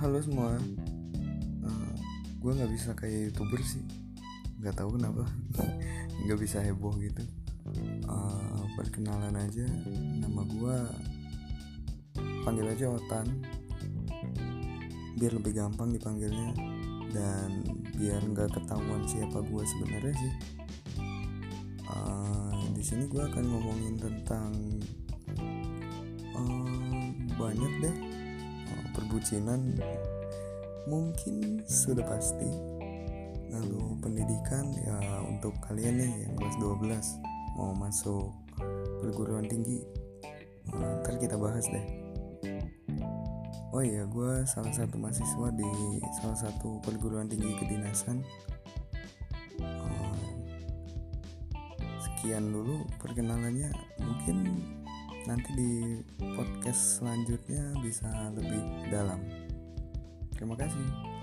halo semua. Uh, gue nggak bisa kayak youtuber sih. Nggak tahu kenapa. Nggak bisa heboh gitu. Uh, perkenalan aja. Nama gue panggil aja Otan. Biar lebih gampang dipanggilnya. Dan biar nggak ketahuan siapa gue sebenarnya sih. Uh, di sini gue akan ngomongin tentang uh, banyak deh perbucinan mungkin sudah pasti. Lalu pendidikan ya untuk kalian nih yang kelas 12 mau masuk perguruan tinggi uh, ntar kita bahas deh. Oh iya gue salah satu mahasiswa di salah satu perguruan tinggi kedinasan. Uh, sekian dulu perkenalannya. Mungkin nanti di podcast selanjutnya bisa lebih dalam. Terima kasih